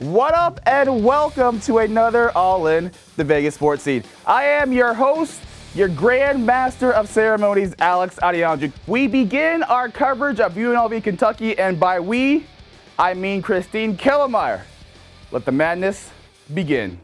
What up, and welcome to another All In the Vegas Sports Scene. I am your host, your Grand Master of Ceremonies, Alex Adiandric. We begin our coverage of UNLV Kentucky, and by we, I mean Christine Killemeyer. Let the madness begin.